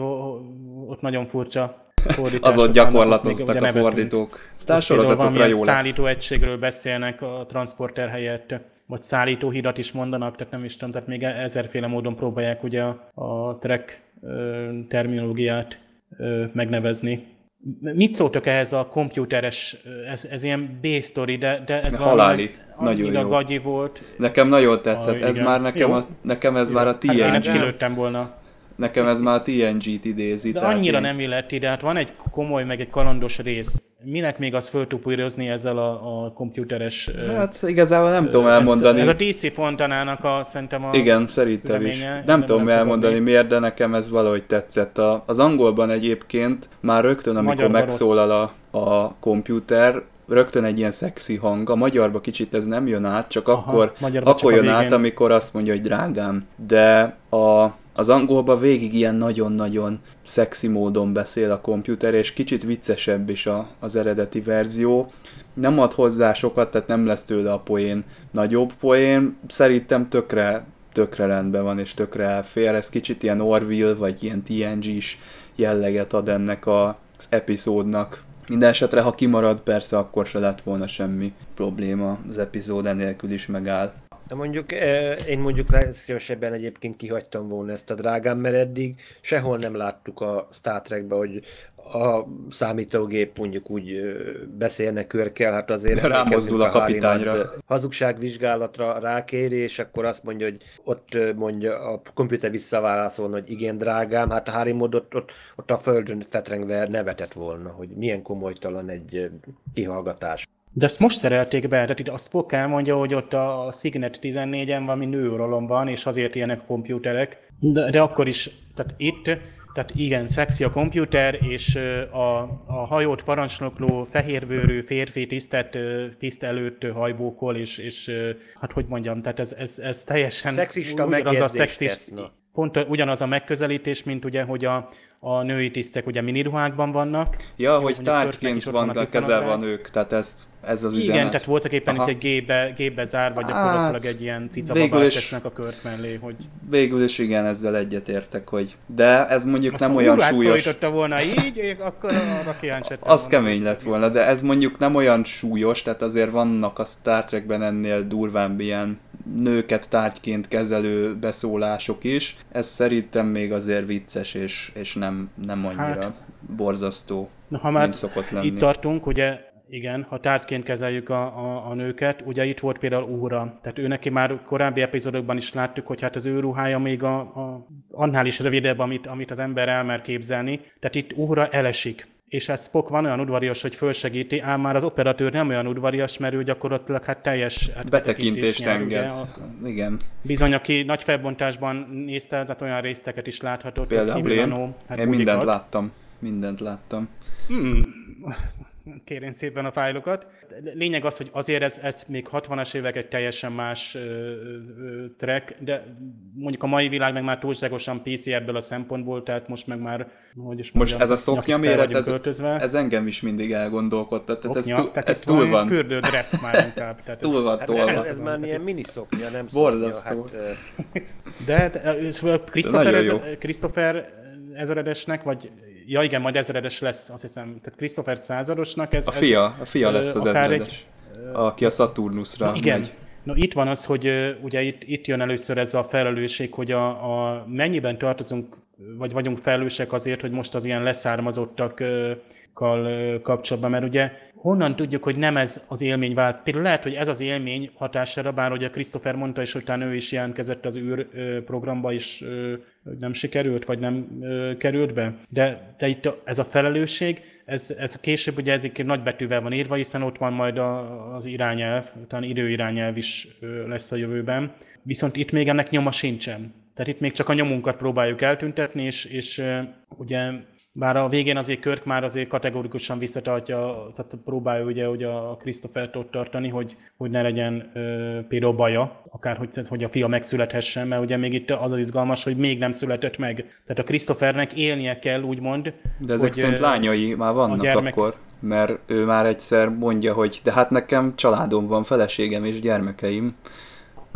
ott nagyon furcsa az ott gyakorlatoztak a fordítók. Aztán sorozatokra jó szállító egységről beszélnek a transporter helyett, vagy szállítóhidat is mondanak, tehát nem is tudom, tehát még ezerféle módon próbálják ugye a, a track terminológiát megnevezni. Mit szóltok ehhez a komputeres, ez, ez ilyen B-story, de, de ez Haláli. nagyon jó. gagyi volt. Nekem nagyon tetszett, ah, ez már nekem, a, nekem ez jó. már a TNG. Hát én ezt kilőttem volna. Nekem ez már TNG-t idézi. De annyira én... nem illeti, de hát van egy komoly, meg egy kalandos rész. Minek még az föltupírozni ezzel a, a komputeres... Hát igazából nem tudom elmondani. Ez, ez a DC Fontanának a, szerintem a Igen, szerintem is. Nem, nem tudom nem elmondani miért, de nekem ez valahogy tetszett. A, az angolban egyébként már rögtön, amikor Magyar megszólal a, a komputer, rögtön egy ilyen szexi hang. A magyarba kicsit ez nem jön át, csak Aha, akkor, akkor jön át, amikor azt mondja, hogy drágám. De a az angolban végig ilyen nagyon-nagyon szexi módon beszél a komputer, és kicsit viccesebb is a, az eredeti verzió. Nem ad hozzá sokat, tehát nem lesz tőle a poén nagyobb poén. Szerintem tökre, tökre rendben van, és tökre elfér. Ez kicsit ilyen Orville, vagy ilyen TNG-s jelleget ad ennek a, az epizódnak. Minden esetre, ha kimarad, persze akkor se lett volna semmi probléma, az epizód enélkül is megáll. De mondjuk én mondjuk szívesebben egyébként kihagytam volna ezt a drágám, mert eddig sehol nem láttuk a Star Trekbe, hogy a számítógép mondjuk úgy beszélne körkel, hát azért... Rámozdul a kapitányra. A hazugságvizsgálatra rákéri, és akkor azt mondja, hogy ott mondja, a komputer visszaválaszolna, hogy igen, drágám, hát a Harry Mod ott, ott, ott a földön fetrengve nevetett volna, hogy milyen komolytalan egy kihallgatás. De ezt most szerelték be, tehát itt a Spock elmondja, hogy ott a Signet 14-en valami nőuralom van, és azért ilyenek a komputerek, de, de akkor is, tehát itt tehát igen, szexi a komputer, és a, a hajót parancsnokló fehérvőrű férfi tisztet, tiszt előtt hajbókol, és, és hát hogy mondjam, tehát ez, ez, ez teljesen Szexista ugyanaz a szexist, pont ugyanaz a megközelítés, mint ugye, hogy a, a női tisztek ugye miniruhákban vannak. Ja, hogy tárgyként vannak kezelve a nők, tehát ezt, ez az Igen, üzenet. tehát voltak éppen Aha. itt egy gébe, gébe zár, vagy gyakorlatilag hát, egy ilyen cicababát tesznek a kört mellé, hogy... Végül is igen, ezzel egyetértek, hogy... De ez mondjuk Most nem olyan súlyos... Ha volna így, akkor arra kíváncsettem [laughs] Az kemény lett volna, de ez mondjuk nem olyan súlyos, tehát azért vannak a Star Trekben ennél durvább ilyen nőket tárgyként kezelő beszólások is. Ez szerintem még azért vicces, és, és nem, nem annyira hát, borzasztó, na, ha már szokott lenni. Itt tartunk, ugye igen, ha tárgyként kezeljük a, a, a nőket, ugye itt volt például Úra, tehát ő neki már korábbi epizódokban is láttuk, hogy hát az ő ruhája még a, a, annál is rövidebb, amit, amit az ember elmer képzelni, tehát itt Úra elesik és hát Spock van olyan udvarias, hogy fölsegíti, ám már az operatőr nem olyan udvarias, mert ő gyakorlatilag hát teljes hát betekintést enged. Ugye, Igen. Bizony, aki nagy felbontásban nézte, tehát olyan részteket is láthatott. Például én, hát én mindent láttam. Mindent láttam. Hmm kérén szépen a fájlokat. Lényeg az, hogy azért ez, ez még 60-as évek egy teljesen más ö, ö, track, de mondjuk a mai világ meg már túlságosan PC ebből a szempontból, tehát most meg már, hogy is mondjam, Most ez a szoknya méret, ez, ez engem is mindig elgondolkodtat. Szoknya, tehát ez, túl, tehát ez túl van. Fürdő dress már [laughs] inkább. Tehát ez túl van, túl hát, Ez, ez már ilyen mini szoknya, nem Borzasztó. Hát, de, de, de Christopher, ez, Christopher ezeredesnek, vagy ja igen, majd ezredes lesz, azt hiszem, tehát Christopher századosnak ez... A fia, a fia lesz az ezredes, egy, aki a Saturnusra igen. megy. No, itt van az, hogy ugye itt, itt jön először ez a felelősség, hogy a, a mennyiben tartozunk, vagy vagyunk felelősek azért, hogy most az ilyen leszármazottakkal kapcsolatban, mert ugye honnan tudjuk, hogy nem ez az élmény vált? Például lehet, hogy ez az élmény hatására, bár ugye Christopher mondta, és utána ő is jelentkezett az űr programba, és nem sikerült, vagy nem került be. De, de itt ez a felelősség, ez, ez később ugye ezek nagy betűvel van írva, hiszen ott van majd az irányelv, talán időirányelv is lesz a jövőben. Viszont itt még ennek nyoma sincsen. Tehát itt még csak a nyomunkat próbáljuk eltüntetni, és, és ugye bár a végén azért Körk már azért kategorikusan visszatartja, tehát próbálja ugye hogy a Christopher-t ott tartani, hogy, hogy ne legyen ö, például baja, akár hogy, hogy a fia megszülethessen, mert ugye még itt az az izgalmas, hogy még nem született meg. Tehát a Christophernek élnie kell, úgymond. De ezek hogy, szerint lányai már vannak gyermek... akkor, mert ő már egyszer mondja, hogy de hát nekem családom van, feleségem és gyermekeim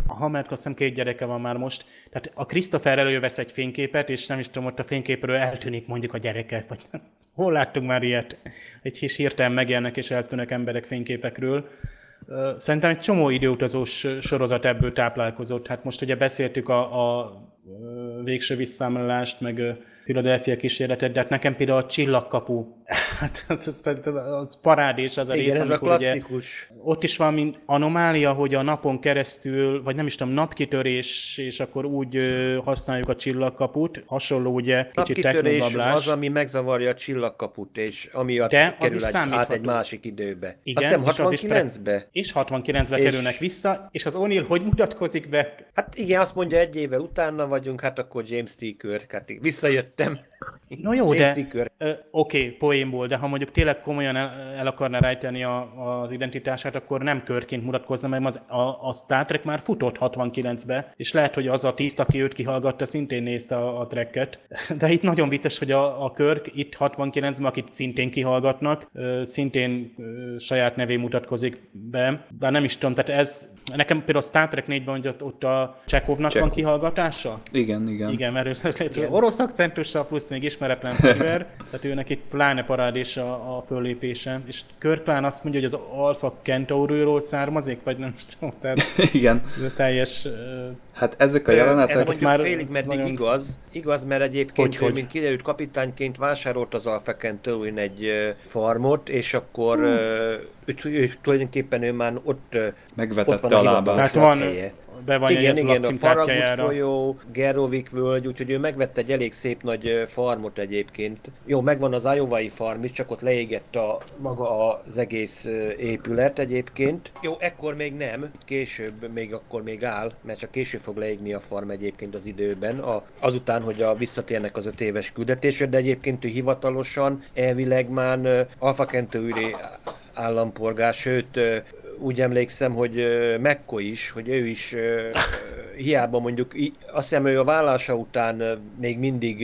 a Hamernek azt hiszem két gyereke van már most, tehát a Christopher elővesz egy fényképet, és nem is tudom, ott a fényképről eltűnik mondjuk a gyereke, vagy [laughs] hol láttunk már ilyet? Egy kis hirtelen megjelennek és eltűnnek emberek fényképekről. Szerintem egy csomó időutazós sorozat ebből táplálkozott. Hát most ugye beszéltük a, a végső visszaámlálást, meg Philadelphia kísérletet, de hát nekem például a csillagkapu, [laughs] hát az, az, az parádés az a Igen, rész, ez a klasszikus. Ugye, ott is valami anomália, hogy a napon keresztül, vagy nem is tudom, napkitörés, és akkor úgy használjuk a csillagkaput, hasonló ugye kicsit technobablás. az, ami megzavarja a csillagkaput, és amiatt de kerül egy, át egy másik időbe. Igen, Azt hiszem 69-be. És 69-be és... kerülnek vissza, és az O'Neill hogy mutatkozik be? Hát igen, azt mondja egy évvel utána vagyunk, hát akkor James T. Kirk, hát Them. No jó, de oké, okay, poénból, de ha mondjuk tényleg komolyan el, el akarná rejteni a, az identitását, akkor nem körként mutatkozna, mert az, a, a Star Trek már futott 69-be, és lehet, hogy az a tiszt, aki őt kihallgatta, szintén nézte a, a trekket. [laughs] De itt nagyon vicces, hogy a, a Körk itt 69-ben, akit szintén kihallgatnak, szintén saját nevé mutatkozik be, bár nem is tudom, tehát ez, nekem például a Star Trek 4-ben, hogy ott, ott a Csekovnak van kihallgatása? Igen, igen. Igen, mert igen. [laughs] orosz akcentussal plusz még ismeretlen fegyver. Tehát őnek itt pláne parádés a, a föllépése. És Körplán azt mondja, hogy az Alfa Centauriról származik, vagy nem tudom, tehát [laughs] Igen. ez a teljes... Hát ezek a Ez jelenetek... mondjuk már már félig ez meddig nagyon- igaz. Igaz, mert egyébként Hogy, ő, hogy? mint kiderült kapitányként vásárolt az Alpha Centauri egy farmot, és akkor hmm. ő, ő, tulajdonképpen ő már ott, ö, ott Megvetette van a a lábát. Tehát van- lakhelye. Be van igen, igen, a Farragut folyó, Gerrovik völgy, úgyhogy ő megvette egy elég szép nagy farmot egyébként. Jó, megvan az Iowai farm is, csak ott leégett a, maga az egész épület egyébként. Jó, ekkor még nem, később még akkor még áll, mert csak később fog leégni a farm egyébként az időben, a, azután, hogy a visszatérnek az öt éves küldetésre, de egyébként ő hivatalosan elvileg már ö, Alpha Centauri állampolgár, sőt úgy emlékszem, hogy Mekko is, hogy ő is hiába mondjuk, azt hiszem ő a vállása után még mindig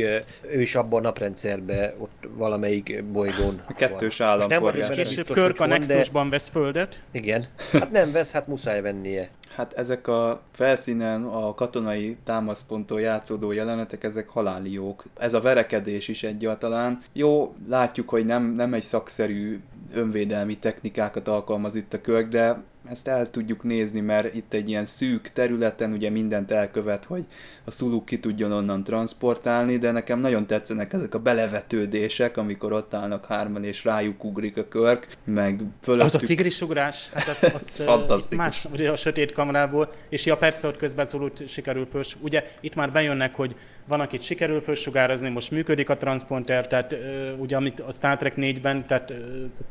ő is abban a naprendszerben ott valamelyik bolygón A kettős állampolgár. Később Körk a hol, de- Nexusban vesz földet. Igen. Hát nem vesz, hát muszáj vennie. Hát ezek a felszínen a katonai támaszponttól játszódó jelenetek, ezek haláli jók. Ez a verekedés is egyáltalán. Jó, látjuk, hogy nem, nem egy szakszerű önvédelmi technikákat alkalmaz itt a Körk, de ezt el tudjuk nézni, mert itt egy ilyen szűk területen ugye mindent elkövet, hogy a szuluk ki tudjon onnan transportálni, de nekem nagyon tetszenek ezek a belevetődések, amikor ott állnak hárman és rájuk ugrik a Körk, meg fölöttük... Az a tigrisugrás, hát az, az [laughs] Fantasztikus. más ugye a sötét kamerából, és ja persze ott közben szólult sikerül föls, ugye itt már bejönnek, hogy van, akit sikerül fölsugározni, most működik a transponder, tehát ugye amit a Star Trek 4-ben, tehát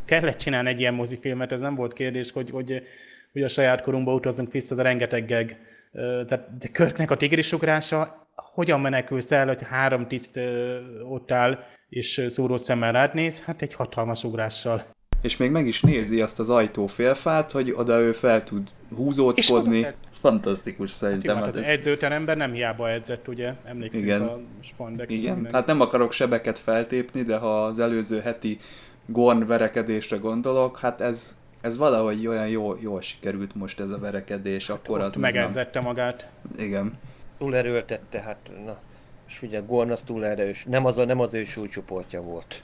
kellett csinálni egy ilyen mozifilmet, ez nem volt kérdés, hogy, hogy, hogy a saját korunkba utazunk vissza, az a rengeteg geg. Tehát Körknek a tigrisugrása, hogyan menekülsz el, hogy három tiszt ott áll, és szóró szemmel rád néz? Hát egy hatalmas ugrással. És még meg is nézi azt az ajtófélfát, hogy oda ő fel tud húzóckodni. És- Ez fantasztikus szerintem. hát Hát az ez... edzőteremben nem hiába edzett, ugye? Emlékszünk Igen. a spandex Igen, hát nem akarok sebeket feltépni, de ha az előző heti Gorn verekedésre gondolok, hát ez, ez valahogy olyan jól, jól sikerült most ez a verekedés, akkor az ott meg nem. megedzette magát. Igen. Túlerőltette, hát na. És figyelj, Gorn az túlerős. Nem az, a, nem az ő súlycsoportja volt.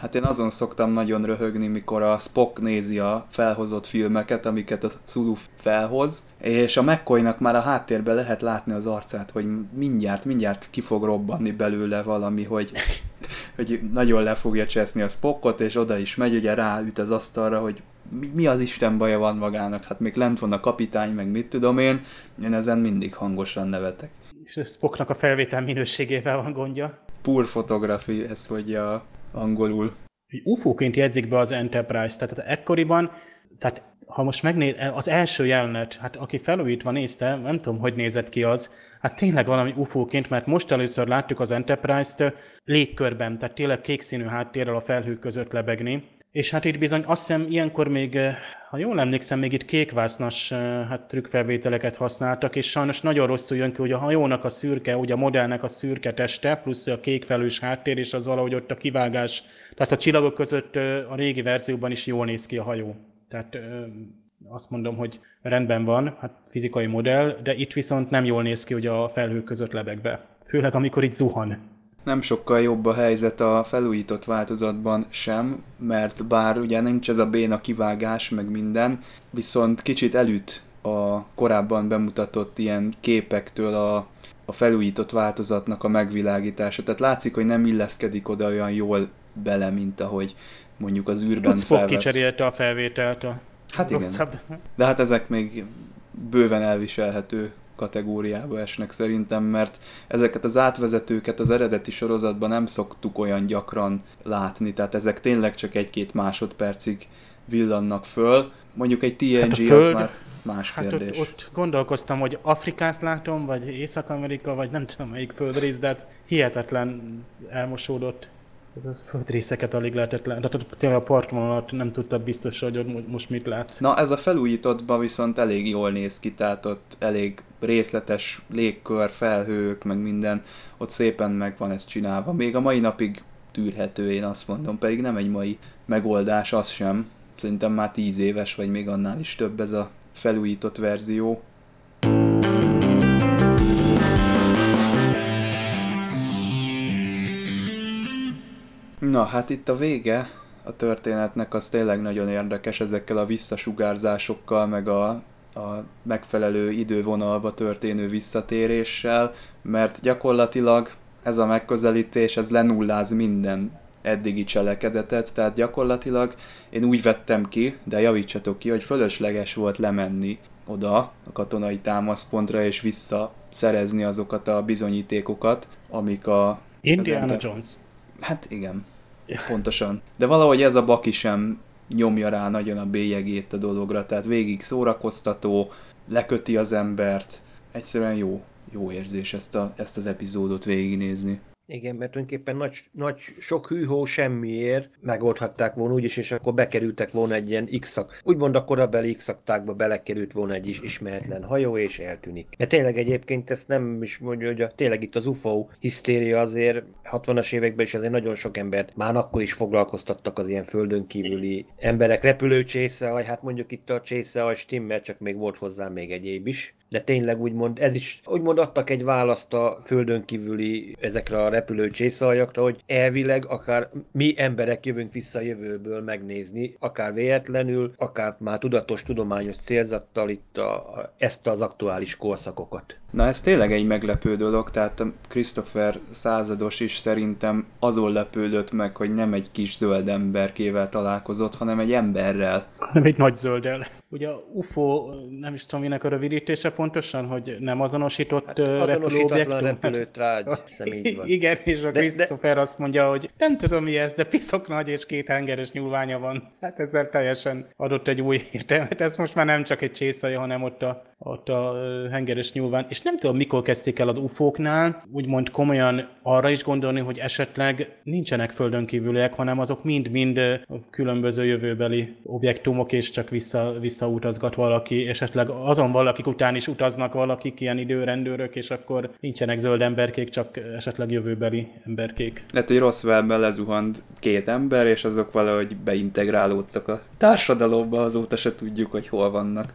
Hát én azon szoktam nagyon röhögni, mikor a Spock nézi a felhozott filmeket, amiket a Sulu felhoz, és a McCoynak már a háttérben lehet látni az arcát, hogy mindjárt, mindjárt ki fog robbanni belőle valami, hogy, [laughs] hogy nagyon le fogja cseszni a Spockot, és oda is megy, ugye ráüt az asztalra, hogy mi, mi az Isten baja van magának, hát még lent van a kapitány, meg mit tudom én, én ezen mindig hangosan nevetek. És a Spocknak a felvétel minőségével van gondja. Pur fotografi, ezt mondja angolul. UFO-ként jegyzik be az Enterprise, tehát ekkoriban, tehát ha most megnéz, az első jelenet, hát aki felújítva nézte, nem tudom, hogy nézett ki az, hát tényleg valami UFO-ként, mert most először láttuk az Enterprise-t légkörben, tehát tényleg kék színű háttérrel a felhők között lebegni. És hát itt bizony azt hiszem ilyenkor még, eh, ha jól emlékszem, még itt kékvásznas eh, hát trükkfelvételeket használtak, és sajnos nagyon rosszul jön ki, hogy a hajónak a szürke, ugye a modellnek a szürke teste, plusz a kék felős háttér, és az valahogy ott a kivágás, tehát a csillagok között eh, a régi verzióban is jól néz ki a hajó. Tehát eh, azt mondom, hogy rendben van, hát fizikai modell, de itt viszont nem jól néz ki, hogy a felhők között lebegve. Főleg amikor itt zuhan. Nem sokkal jobb a helyzet a felújított változatban sem, mert bár ugye nincs ez a béna kivágás, meg minden, viszont kicsit elüt a korábban bemutatott ilyen képektől a, a felújított változatnak a megvilágítása. Tehát látszik, hogy nem illeszkedik oda olyan jól bele, mint ahogy mondjuk az űrben fog felvett. kicserélte a felvételt a Hát igen. rosszabb. De hát ezek még bőven elviselhető kategóriába esnek szerintem, mert ezeket az átvezetőket az eredeti sorozatban nem szoktuk olyan gyakran látni, tehát ezek tényleg csak egy-két másodpercig villannak föl. Mondjuk egy TNG Hát a az Föld- már más Hát kérdés. ott, ott gondolkoztam, hogy Afrikát látom, vagy Észak-Amerika, vagy nem tudom melyik földrész, de hát hihetetlen elmosódott. Ez a földrészeket alig lehetett látni. Tehát tényleg a partvonalat nem tudta biztos, hogy most mit látsz. Na ez a felújítottban viszont elég jól néz ki, tehát ott elég részletes légkör, felhők, meg minden, ott szépen meg van ez csinálva. Még a mai napig tűrhető, én azt mondom, pedig nem egy mai megoldás, az sem. Szerintem már tíz éves, vagy még annál is több ez a felújított verzió. Na, hát itt a vége a történetnek az tényleg nagyon érdekes ezekkel a visszasugárzásokkal, meg a, a megfelelő idővonalba történő visszatéréssel, mert gyakorlatilag ez a megközelítés, ez lenulláz minden eddigi cselekedetet, tehát gyakorlatilag én úgy vettem ki, de javítsatok ki, hogy fölösleges volt lemenni oda a katonai támaszpontra és visszaszerezni azokat a bizonyítékokat, amik a... Indiana Jones. Hát igen, pontosan. De valahogy ez a baki sem nyomja rá nagyon a bélyegét a dologra, tehát végig szórakoztató, leköti az embert, egyszerűen jó, jó érzés ezt, a, ezt az epizódot végignézni. Igen, mert tulajdonképpen nagy, nagy, sok hűhó semmiért megoldhatták volna úgyis, és akkor bekerültek volna egy ilyen x úgymond a korabeli x belekerült volna egy is ismeretlen hajó, és eltűnik. Mert tényleg egyébként ezt nem is mondja, hogy a, tényleg itt az UFO hisztéria azért 60-as években is azért nagyon sok embert már akkor is foglalkoztattak az ilyen földön kívüli emberek, repülőcsésze, vagy hát mondjuk itt a csésze, a stimmel, csak még volt hozzá még egyéb is de tényleg úgymond ez is, úgymond adtak egy választ a földön kívüli ezekre a repülő csészaljakra, hogy elvileg akár mi emberek jövünk vissza a jövőből megnézni, akár véletlenül, akár már tudatos tudományos célzattal itt a, a, ezt az aktuális korszakokat. Na ez tényleg egy meglepő dolog, tehát Christopher százados is szerintem azon lepődött meg, hogy nem egy kis zöld emberkével találkozott, hanem egy emberrel. Nem egy nagy zölddel. Ugye a UFO, nem is tudom, minek a rövidítése pontosan, hogy nem azonosított hát, repülőtrágy, [laughs] így van. Igen, és a Christopher de... azt mondja, hogy nem tudom mi ez, de piszok nagy és két hengeres nyúlványa van. Hát ezzel teljesen adott egy új értelmet. Ez most már nem csak egy csészai, hanem ott a, ott a hengeres nyúlván. És nem tudom, mikor kezdték el az UFO-knál, úgymond komolyan arra is gondolni, hogy esetleg nincsenek földön kívüliek, hanem azok mind-mind különböző jövőbeli objektumok, és csak vissza, visszautazgat valaki, esetleg azon valakik után is utaznak valakik, ilyen időrendőrök, és akkor nincsenek zöld emberkék, csak esetleg jövőbeli emberkék. Lehet, hogy rossz velben lezuhant két ember, és azok valahogy beintegrálódtak a társadalomba, azóta se tudjuk, hogy hol vannak.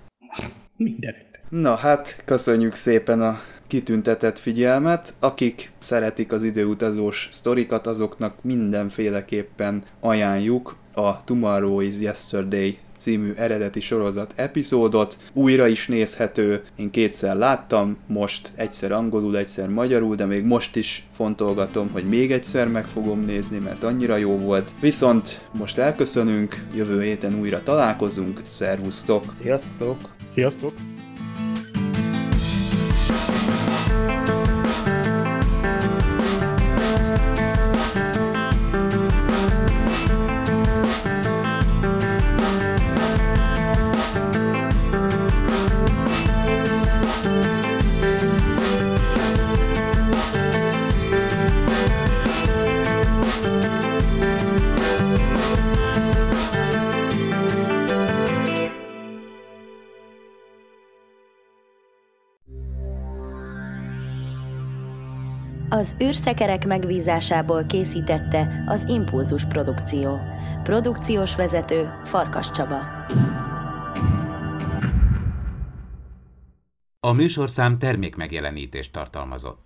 Mindenet. Na hát, köszönjük szépen a kitüntetett figyelmet. Akik szeretik az időutazós sztorikat, azoknak mindenféleképpen ajánljuk a Tomorrow is Yesterday című eredeti sorozat epizódot. Újra is nézhető, én kétszer láttam, most egyszer angolul, egyszer magyarul, de még most is fontolgatom, hogy még egyszer meg fogom nézni, mert annyira jó volt. Viszont most elköszönünk, jövő héten újra találkozunk, szervusztok! Sziasztok! Sziasztok! Az űrszekerek megbízásából készítette az Impulzus Produkció. Produkciós vezető Farkas Csaba. A műsorszám termékmegjelenítést tartalmazott.